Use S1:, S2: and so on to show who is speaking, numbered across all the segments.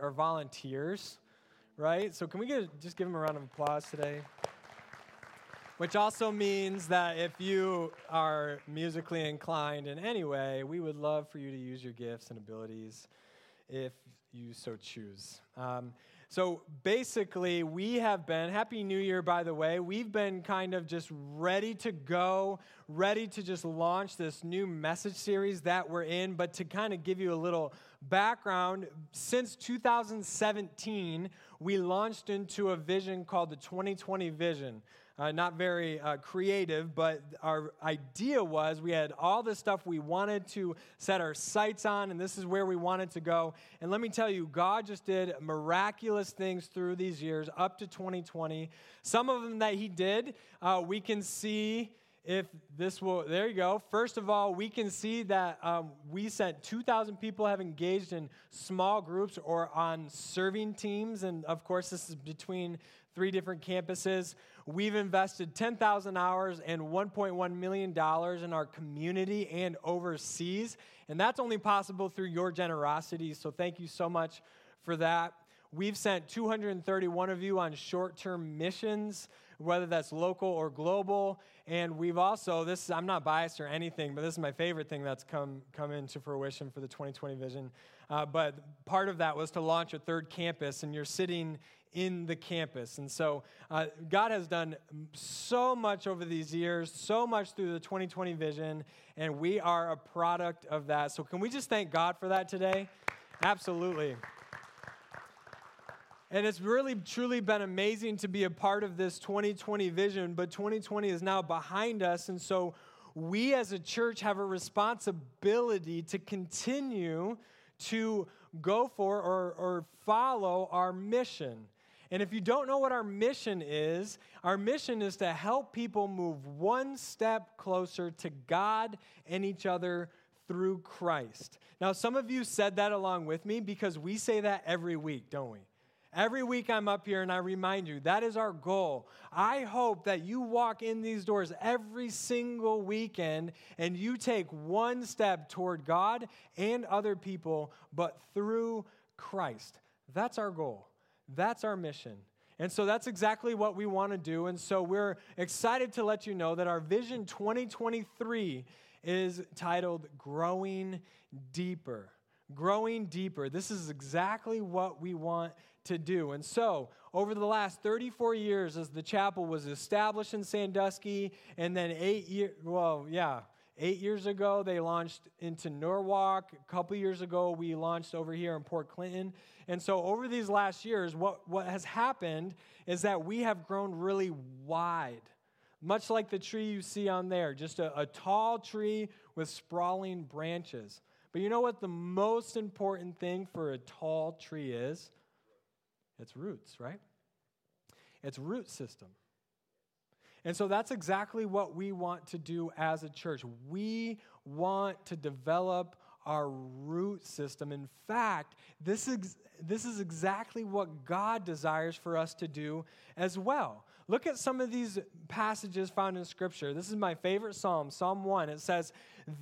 S1: our volunteers, right? So can we get just give them a round of applause today? Which also means that if you are musically inclined in any way, we would love for you to use your gifts and abilities if you so choose. Um, so basically, we have been, Happy New Year, by the way. We've been kind of just ready to go, ready to just launch this new message series that we're in. But to kind of give you a little background, since 2017, we launched into a vision called the 2020 Vision. Uh, not very uh, creative, but our idea was we had all the stuff we wanted to set our sights on, and this is where we wanted to go. And let me tell you, God just did miraculous things through these years up to 2020. Some of them that He did, uh, we can see if this will, there you go. First of all, we can see that um, we sent 2,000 people have engaged in small groups or on serving teams. And of course, this is between three different campuses. We've invested 10,000 hours and $1.1 million in our community and overseas. And that's only possible through your generosity. So thank you so much for that. We've sent 231 of you on short term missions, whether that's local or global. And we've also, this I'm not biased or anything, but this is my favorite thing that's come, come into fruition for the 2020 vision. Uh, but part of that was to launch a third campus, and you're sitting in the campus. And so uh, God has done so much over these years, so much through the 2020 vision, and we are a product of that. So can we just thank God for that today? Absolutely. And it's really, truly been amazing to be a part of this 2020 vision, but 2020 is now behind us. And so we as a church have a responsibility to continue to go for or, or follow our mission. And if you don't know what our mission is, our mission is to help people move one step closer to God and each other through Christ. Now, some of you said that along with me because we say that every week, don't we? Every week I'm up here and I remind you that is our goal. I hope that you walk in these doors every single weekend and you take one step toward God and other people, but through Christ. That's our goal. That's our mission. And so that's exactly what we want to do. And so we're excited to let you know that our Vision 2023 is titled Growing Deeper. Growing Deeper. This is exactly what we want to do. And so, over the last 34 years, as the chapel was established in Sandusky, and then eight years, well, yeah, Eight years ago, they launched into Norwalk. A couple years ago, we launched over here in Port Clinton. And so, over these last years, what, what has happened is that we have grown really wide, much like the tree you see on there, just a, a tall tree with sprawling branches. But you know what the most important thing for a tall tree is? It's roots, right? It's root system. And so that's exactly what we want to do as a church. We want to develop our root system. In fact, this is, this is exactly what God desires for us to do as well. Look at some of these passages found in Scripture. This is my favorite psalm, Psalm 1. It says,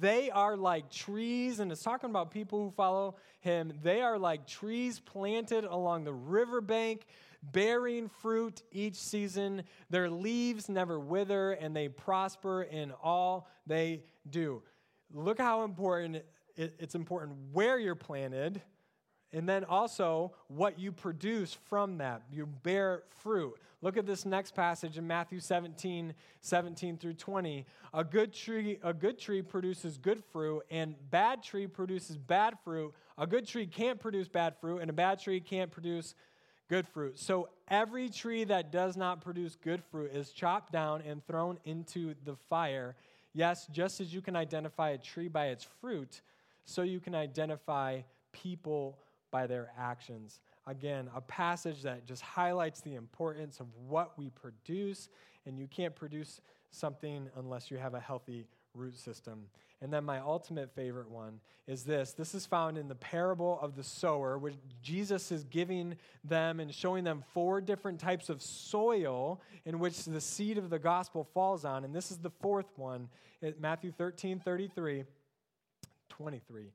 S1: They are like trees, and it's talking about people who follow Him. They are like trees planted along the riverbank bearing fruit each season. Their leaves never wither, and they prosper in all they do. Look how important it's important where you're planted, and then also what you produce from that. You bear fruit. Look at this next passage in Matthew 17, 17 through 20. A good tree, a good tree produces good fruit, and bad tree produces bad fruit. A good tree can't produce bad fruit, and a bad tree can't produce good fruit. So every tree that does not produce good fruit is chopped down and thrown into the fire. Yes, just as you can identify a tree by its fruit, so you can identify people by their actions. Again, a passage that just highlights the importance of what we produce, and you can't produce something unless you have a healthy root system. And then my ultimate favorite one is this. This is found in the parable of the sower, which Jesus is giving them and showing them four different types of soil in which the seed of the gospel falls on. And this is the fourth one, Matthew 13, 33, 23.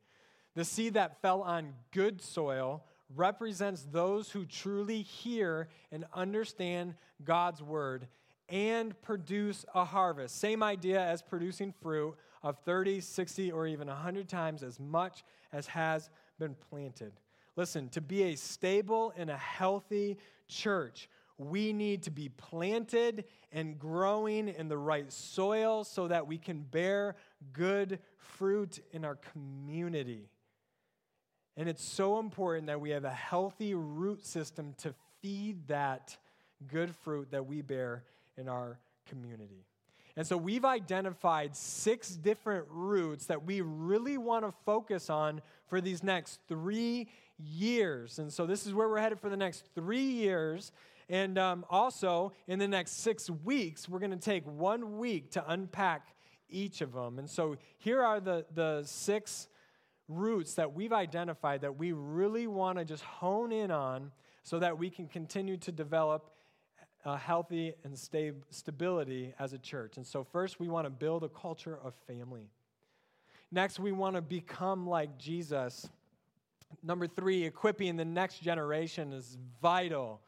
S1: The seed that fell on good soil represents those who truly hear and understand God's word and produce a harvest. Same idea as producing fruit of 30, 60, or even 100 times as much as has been planted. Listen, to be a stable and a healthy church, we need to be planted and growing in the right soil so that we can bear good fruit in our community. And it's so important that we have a healthy root system to feed that good fruit that we bear in our community. And so we've identified six different roots that we really want to focus on for these next three years. And so this is where we're headed for the next three years. And um, also, in the next six weeks, we're going to take one week to unpack each of them. And so here are the, the six roots that we've identified that we really want to just hone in on so that we can continue to develop a healthy and sta- stability as a church. And so, first, we want to build a culture of family. Next, we want to become like Jesus. Number three, equipping the next generation is vital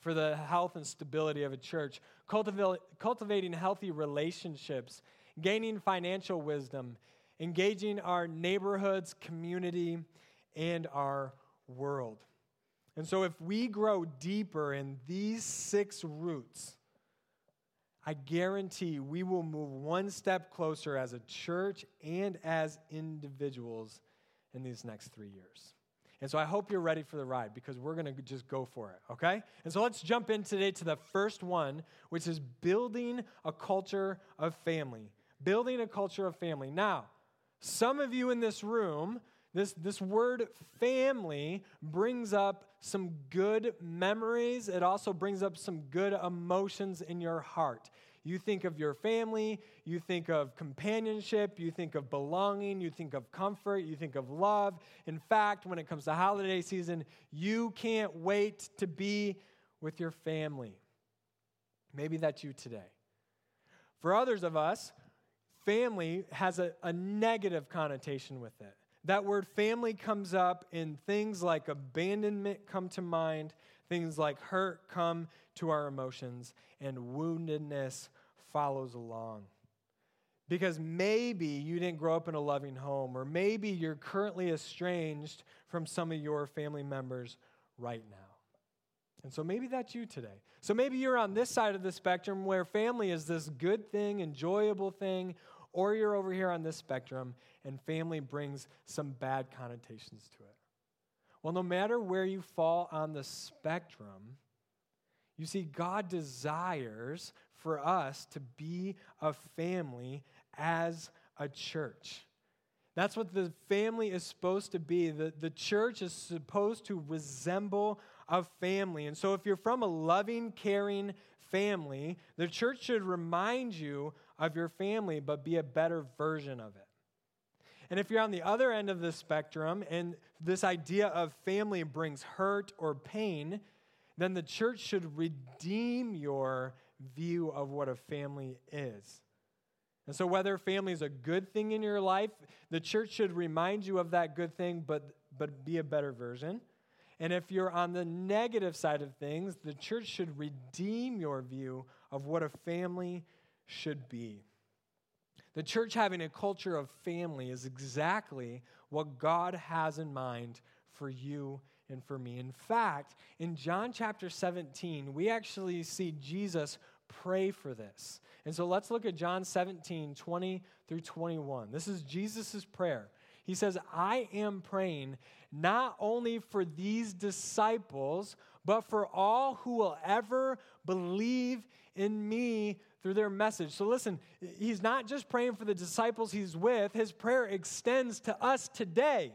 S1: for the health and stability of a church. Cultiv- cultivating healthy relationships, gaining financial wisdom, engaging our neighborhoods, community, and our world. And so, if we grow deeper in these six roots, I guarantee we will move one step closer as a church and as individuals in these next three years. And so I hope you're ready for the ride because we're going to just go for it, okay? And so let's jump in today to the first one, which is building a culture of family. Building a culture of family. Now, some of you in this room, this, this word family brings up some good memories. It also brings up some good emotions in your heart. You think of your family, you think of companionship, you think of belonging, you think of comfort, you think of love. In fact, when it comes to holiday season, you can't wait to be with your family. Maybe that's you today. For others of us, family has a, a negative connotation with it. That word family comes up in things like abandonment come to mind, things like hurt come to our emotions, and woundedness follows along. Because maybe you didn't grow up in a loving home, or maybe you're currently estranged from some of your family members right now. And so maybe that's you today. So maybe you're on this side of the spectrum where family is this good thing, enjoyable thing, or you're over here on this spectrum and family brings some bad connotations to it. Well, no matter where you fall on the spectrum, you see, God desires for us to be a family as a church. That's what the family is supposed to be. The, the church is supposed to resemble a family. And so, if you're from a loving, caring family, the church should remind you of your family, but be a better version of it. And if you're on the other end of the spectrum and this idea of family brings hurt or pain, then the church should redeem your view of what a family is. And so, whether family is a good thing in your life, the church should remind you of that good thing, but, but be a better version. And if you're on the negative side of things, the church should redeem your view of what a family should be. The church having a culture of family is exactly what God has in mind for you and for me. In fact, in John chapter 17, we actually see Jesus pray for this. And so let's look at John 17, 20 through 21. This is Jesus' prayer. He says, I am praying not only for these disciples, but for all who will ever believe in me through their message. So listen, he's not just praying for the disciples he's with, his prayer extends to us today.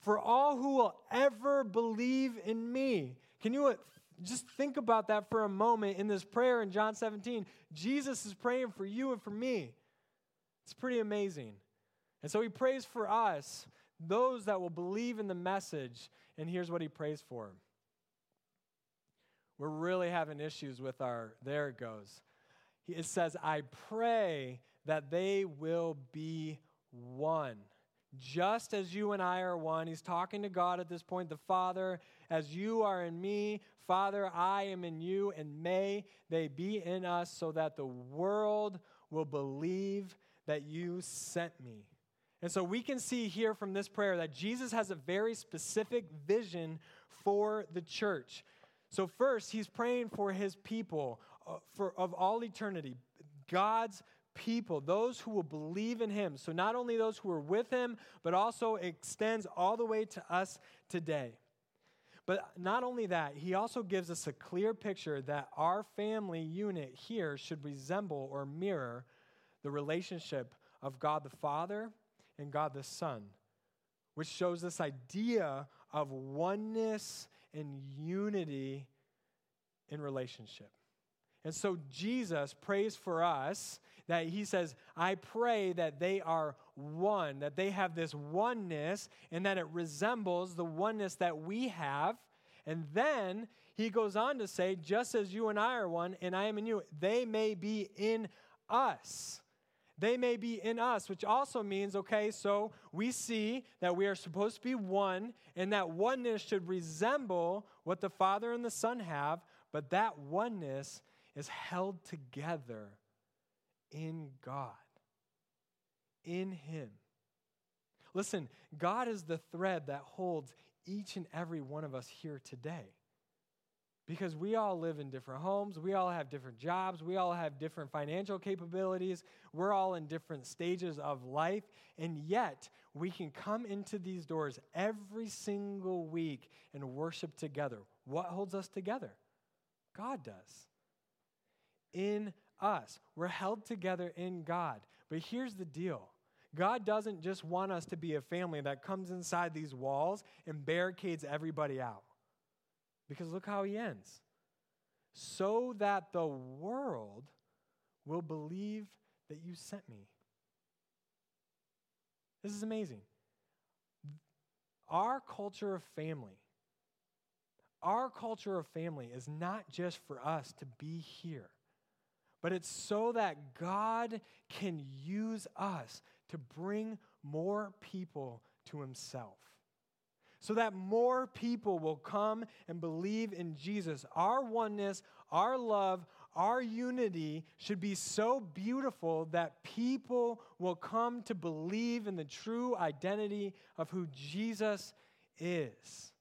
S1: For all who will ever believe in me. Can you uh, just think about that for a moment in this prayer in John 17? Jesus is praying for you and for me. It's pretty amazing. And so he prays for us, those that will believe in the message. And here's what he prays for. We're really having issues with our, there it goes it says, I pray that they will be one, just as you and I are one. He's talking to God at this point, the Father, as you are in me, Father, I am in you, and may they be in us so that the world will believe that you sent me. And so we can see here from this prayer that Jesus has a very specific vision for the church. So, first, he's praying for his people uh, for, of all eternity, God's people, those who will believe in him. So, not only those who are with him, but also extends all the way to us today. But not only that, he also gives us a clear picture that our family unit here should resemble or mirror the relationship of God the Father and God the Son, which shows this idea of oneness and unity in relationship. And so Jesus prays for us that he says, I pray that they are one, that they have this oneness, and that it resembles the oneness that we have. And then he goes on to say, just as you and I are one, and I am in you, they may be in us. They may be in us, which also means, okay, so we see that we are supposed to be one, and that oneness should resemble what the Father and the Son have, but that oneness is held together in God, in Him. Listen, God is the thread that holds each and every one of us here today. Because we all live in different homes, we all have different jobs, we all have different financial capabilities, we're all in different stages of life, and yet we can come into these doors every single week and worship together. What holds us together? God does. In us, we're held together in God. But here's the deal God doesn't just want us to be a family that comes inside these walls and barricades everybody out. Because look how he ends. So that the world will believe that you sent me. This is amazing. Our culture of family, our culture of family is not just for us to be here, but it's so that God can use us to bring more people to Himself so that more people will come and believe in Jesus. Our oneness, our love, our unity should be so beautiful that people will come to believe in the true identity of who Jesus is.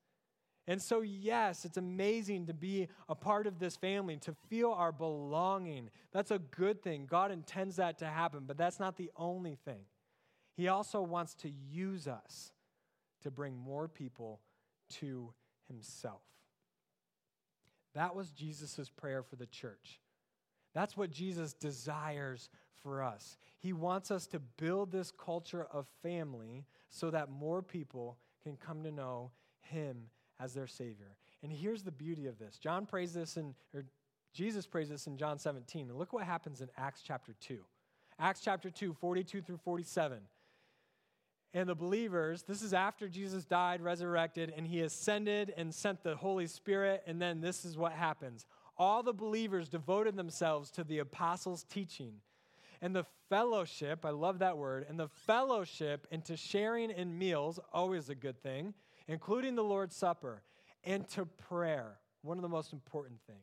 S1: And so, yes, it's amazing to be a part of this family, to feel our belonging. That's a good thing. God intends that to happen, but that's not the only thing. He also wants to use us to bring more people to himself. That was Jesus' prayer for the church. That's what Jesus desires for us. He wants us to build this culture of family so that more people can come to know him as their Savior. And here's the beauty of this. John prays this in, or Jesus prays this in John 17. And look what happens in Acts chapter 2. Acts chapter 2, 42 through 47 and the believers, this is after Jesus died, resurrected, and he ascended and sent the Holy Spirit. And then this is what happens all the believers devoted themselves to the apostles' teaching and the fellowship. I love that word. And the fellowship into sharing in meals, always a good thing, including the Lord's Supper, and to prayer, one of the most important things.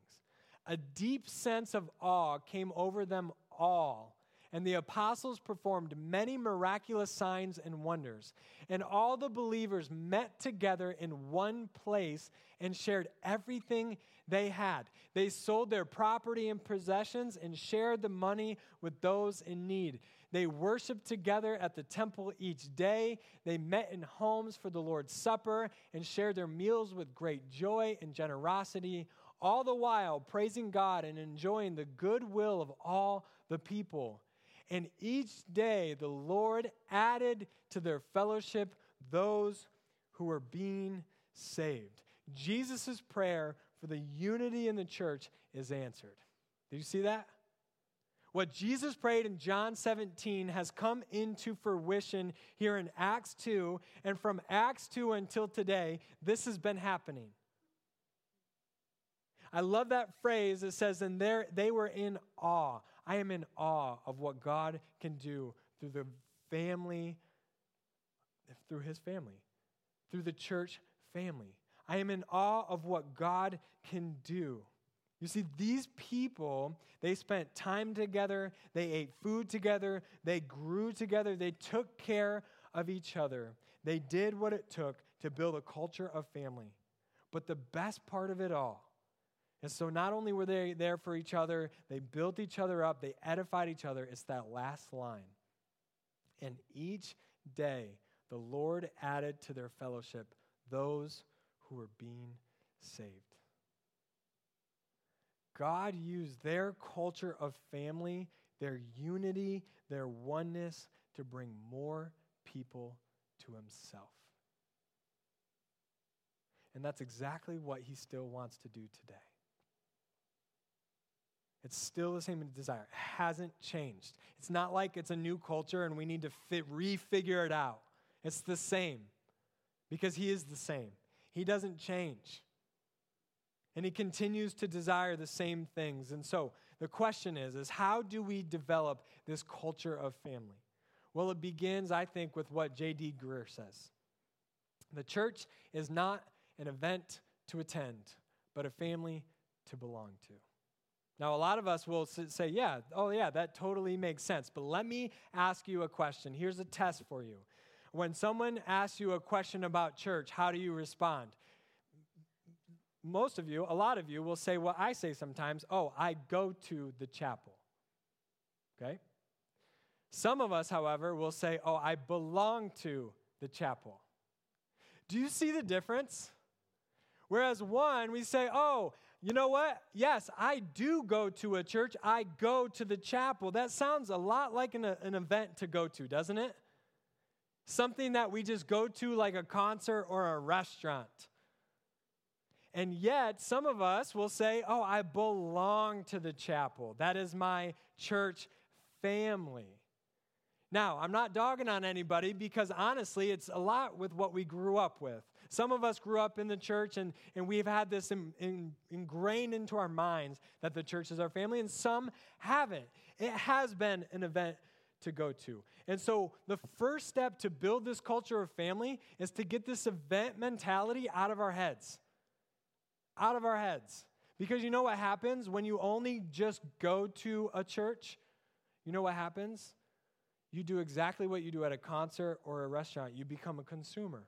S1: A deep sense of awe came over them all and the apostles performed many miraculous signs and wonders. And all the believers met together in one place and shared everything they had. They sold their property and possessions and shared the money with those in need. They worshiped together at the temple each day. They met in homes for the Lord's Supper and shared their meals with great joy and generosity, all the while praising God and enjoying the goodwill of all the people. And each day the Lord added to their fellowship those who were being saved. Jesus' prayer for the unity in the church is answered. Did you see that? What Jesus prayed in John 17 has come into fruition here in Acts 2. And from Acts 2 until today, this has been happening. I love that phrase. It says, and there they were in awe. I am in awe of what God can do through the family through his family, through the church family. I am in awe of what God can do. You see, these people, they spent time together, they ate food together, they grew together, they took care of each other. They did what it took to build a culture of family. But the best part of it all and so not only were they there for each other, they built each other up, they edified each other. It's that last line. And each day the Lord added to their fellowship those who were being saved. God used their culture of family, their unity, their oneness to bring more people to Himself. And that's exactly what He still wants to do today. It's still the same desire. It hasn't changed. It's not like it's a new culture and we need to fit, refigure it out. It's the same because He is the same. He doesn't change. And He continues to desire the same things. And so the question is, is how do we develop this culture of family? Well, it begins, I think, with what J.D. Greear says. The church is not an event to attend, but a family to belong to. Now, a lot of us will say, yeah, oh, yeah, that totally makes sense. But let me ask you a question. Here's a test for you. When someone asks you a question about church, how do you respond? Most of you, a lot of you, will say what I say sometimes oh, I go to the chapel. Okay? Some of us, however, will say, oh, I belong to the chapel. Do you see the difference? Whereas one, we say, oh, you know what? Yes, I do go to a church. I go to the chapel. That sounds a lot like an, an event to go to, doesn't it? Something that we just go to like a concert or a restaurant. And yet, some of us will say, Oh, I belong to the chapel. That is my church family. Now, I'm not dogging on anybody because honestly, it's a lot with what we grew up with. Some of us grew up in the church and, and we've had this in, in, ingrained into our minds that the church is our family, and some haven't. It has been an event to go to. And so the first step to build this culture of family is to get this event mentality out of our heads. Out of our heads. Because you know what happens when you only just go to a church? You know what happens? You do exactly what you do at a concert or a restaurant. You become a consumer.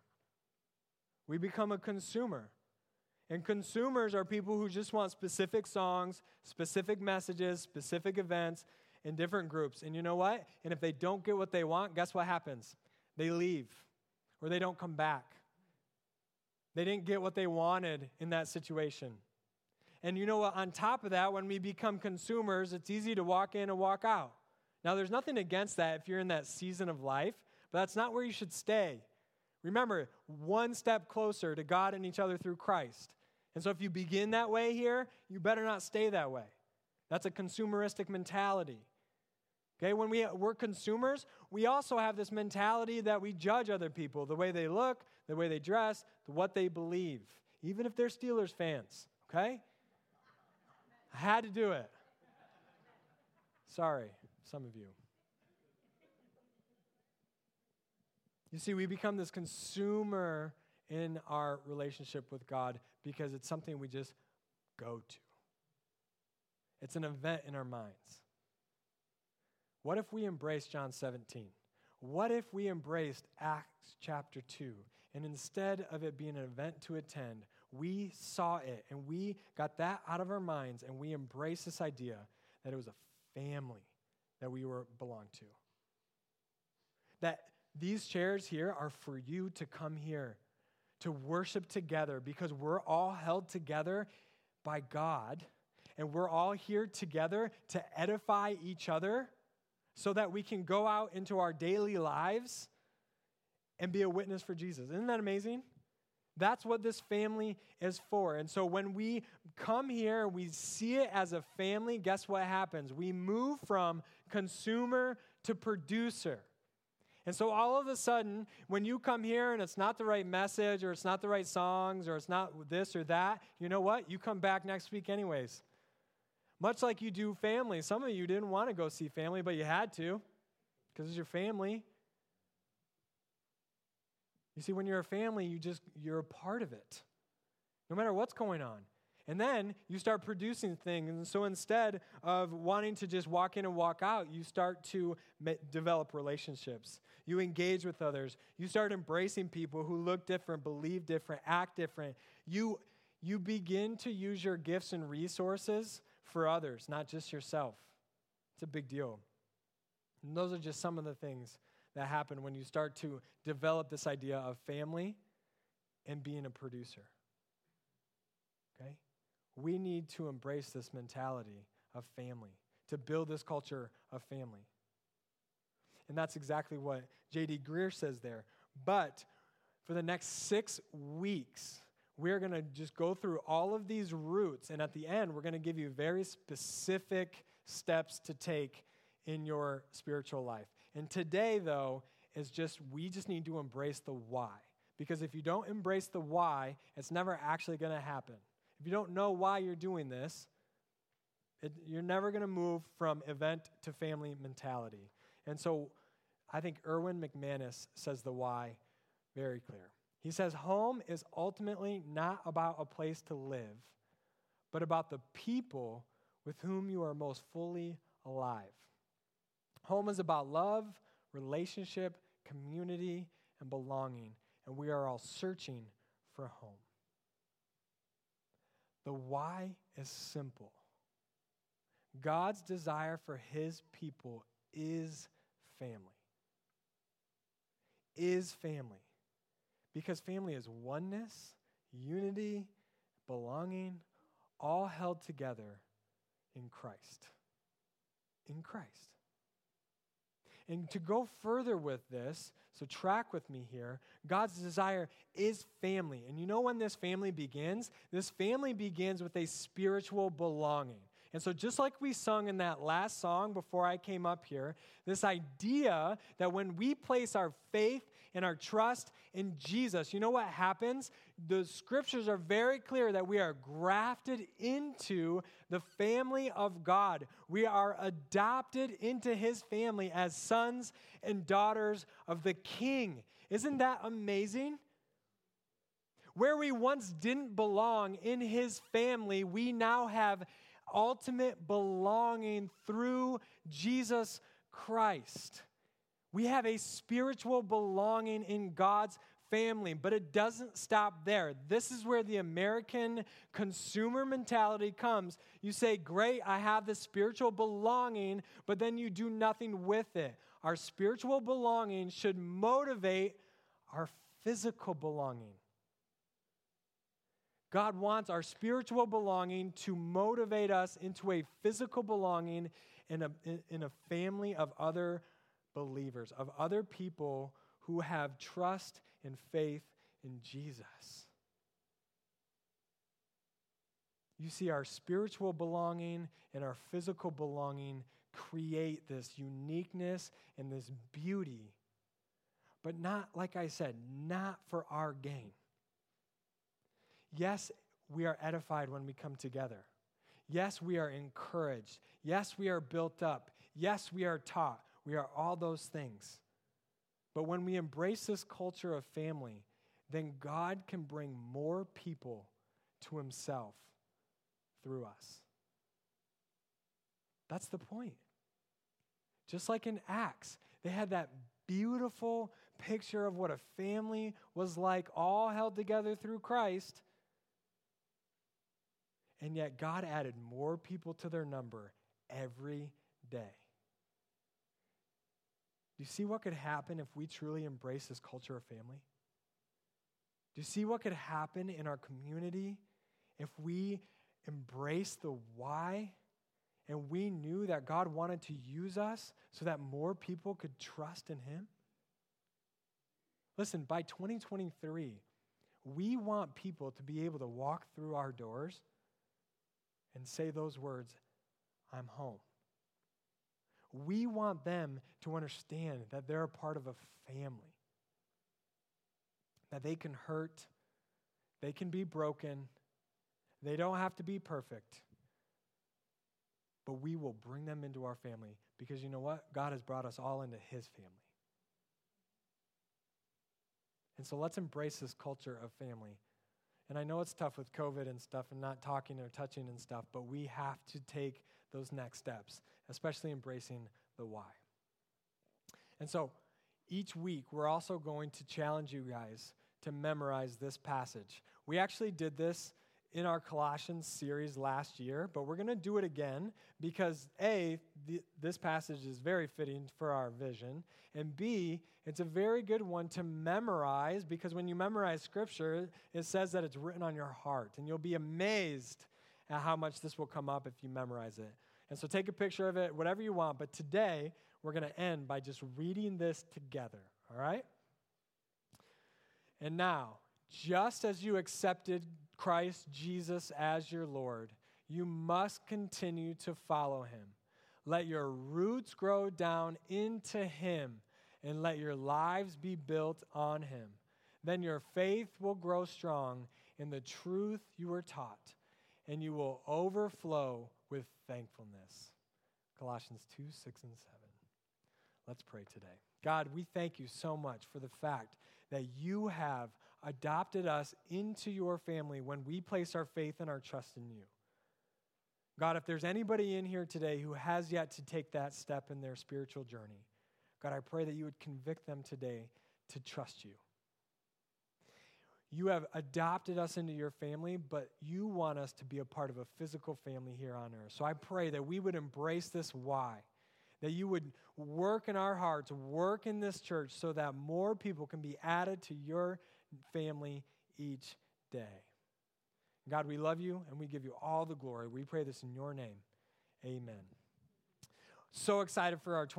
S1: We become a consumer. And consumers are people who just want specific songs, specific messages, specific events in different groups. And you know what? And if they don't get what they want, guess what happens? They leave or they don't come back. They didn't get what they wanted in that situation. And you know what? On top of that, when we become consumers, it's easy to walk in and walk out. Now, there's nothing against that if you're in that season of life, but that's not where you should stay. Remember, one step closer to God and each other through Christ. And so if you begin that way here, you better not stay that way. That's a consumeristic mentality. Okay, when we, we're consumers, we also have this mentality that we judge other people the way they look, the way they dress, what they believe, even if they're Steelers fans. Okay? I had to do it. Sorry, some of you. You see, we become this consumer in our relationship with God because it's something we just go to. It's an event in our minds. What if we embraced John 17? What if we embraced Acts chapter 2 and instead of it being an event to attend, we saw it and we got that out of our minds and we embraced this idea that it was a family that we were belonged to. That these chairs here are for you to come here to worship together because we're all held together by God and we're all here together to edify each other so that we can go out into our daily lives and be a witness for Jesus. Isn't that amazing? That's what this family is for. And so when we come here, we see it as a family, guess what happens? We move from consumer to producer. And so all of a sudden, when you come here and it's not the right message or it's not the right songs or it's not this or that, you know what? You come back next week anyways. Much like you do family. Some of you didn't want to go see family, but you had to because it's your family. You see, when you're a family, you just, you're a part of it, no matter what's going on. And then you start producing things. And so instead of wanting to just walk in and walk out, you start to develop relationships. You engage with others. You start embracing people who look different, believe different, act different. You, you begin to use your gifts and resources for others, not just yourself. It's a big deal. And those are just some of the things that happen when you start to develop this idea of family and being a producer. We need to embrace this mentality of family, to build this culture of family. And that's exactly what J.D. Greear says there. But for the next six weeks, we're going to just go through all of these roots. And at the end, we're going to give you very specific steps to take in your spiritual life. And today, though, is just we just need to embrace the why. Because if you don't embrace the why, it's never actually going to happen. If you don't know why you're doing this, it, you're never going to move from event to family mentality. And so I think Erwin McManus says the why very clear. He says, Home is ultimately not about a place to live, but about the people with whom you are most fully alive. Home is about love, relationship, community, and belonging, and we are all searching for home. The why is simple God's desire for his people is family. Is family. Because family is oneness, unity, belonging, all held together in Christ. In Christ. And to go further with this, so track with me here, God's desire is family. And you know when this family begins? This family begins with a spiritual belonging. And so, just like we sung in that last song before I came up here, this idea that when we place our faith and our trust in Jesus, you know what happens? The scriptures are very clear that we are grafted into the family of God. We are adopted into his family as sons and daughters of the King. Isn't that amazing? Where we once didn't belong in his family, we now have ultimate belonging through Jesus Christ. We have a spiritual belonging in God's family, but it doesn't stop there. This is where the American consumer mentality comes. You say, Great, I have this spiritual belonging, but then you do nothing with it. Our spiritual belonging should motivate our physical belonging. God wants our spiritual belonging to motivate us into a physical belonging in a, in a family of other believers, of other people who have trust and faith in Jesus. You see, our spiritual belonging and our physical belonging create this uniqueness and this beauty, but not, like I said, not for our gain. Yes, we are edified when we come together. Yes, we are encouraged. Yes, we are built up. Yes, we are taught. We are all those things. But when we embrace this culture of family, then God can bring more people to himself through us. That's the point. Just like in Acts, they had that beautiful picture of what a family was like, all held together through Christ. And yet, God added more people to their number every day. Do you see what could happen if we truly embrace this culture of family? Do you see what could happen in our community if we embrace the why and we knew that God wanted to use us so that more people could trust in Him? Listen, by 2023, we want people to be able to walk through our doors and say those words I'm home. We want them to understand that they're a part of a family, that they can hurt, they can be broken, they don't have to be perfect, but we will bring them into our family because you know what? God has brought us all into His family. And so let's embrace this culture of family. And I know it's tough with COVID and stuff and not talking or touching and stuff, but we have to take those next steps, especially embracing the why. And so each week, we're also going to challenge you guys to memorize this passage. We actually did this in our Colossians series last year, but we're going to do it again because A, this passage is very fitting for our vision, and B, it's a very good one to memorize because when you memorize scripture, it says that it's written on your heart, and you'll be amazed at how much this will come up if you memorize it. And so take a picture of it, whatever you want, but today we're going to end by just reading this together, all right? And now, just as you accepted Christ Jesus as your Lord, you must continue to follow him. Let your roots grow down into him and let your lives be built on him. Then your faith will grow strong in the truth you were taught, and you will overflow with thankfulness. Colossians 2 6 and 7. Let's pray today. God, we thank you so much for the fact that you have adopted us into your family when we place our faith and our trust in you. God, if there's anybody in here today who has yet to take that step in their spiritual journey, God, I pray that you would convict them today to trust you. You have adopted us into your family, but you want us to be a part of a physical family here on earth. So I pray that we would embrace this why, that you would work in our hearts, work in this church so that more people can be added to your family each day. God, we love you and we give you all the glory. We pray this in your name. Amen. So excited for our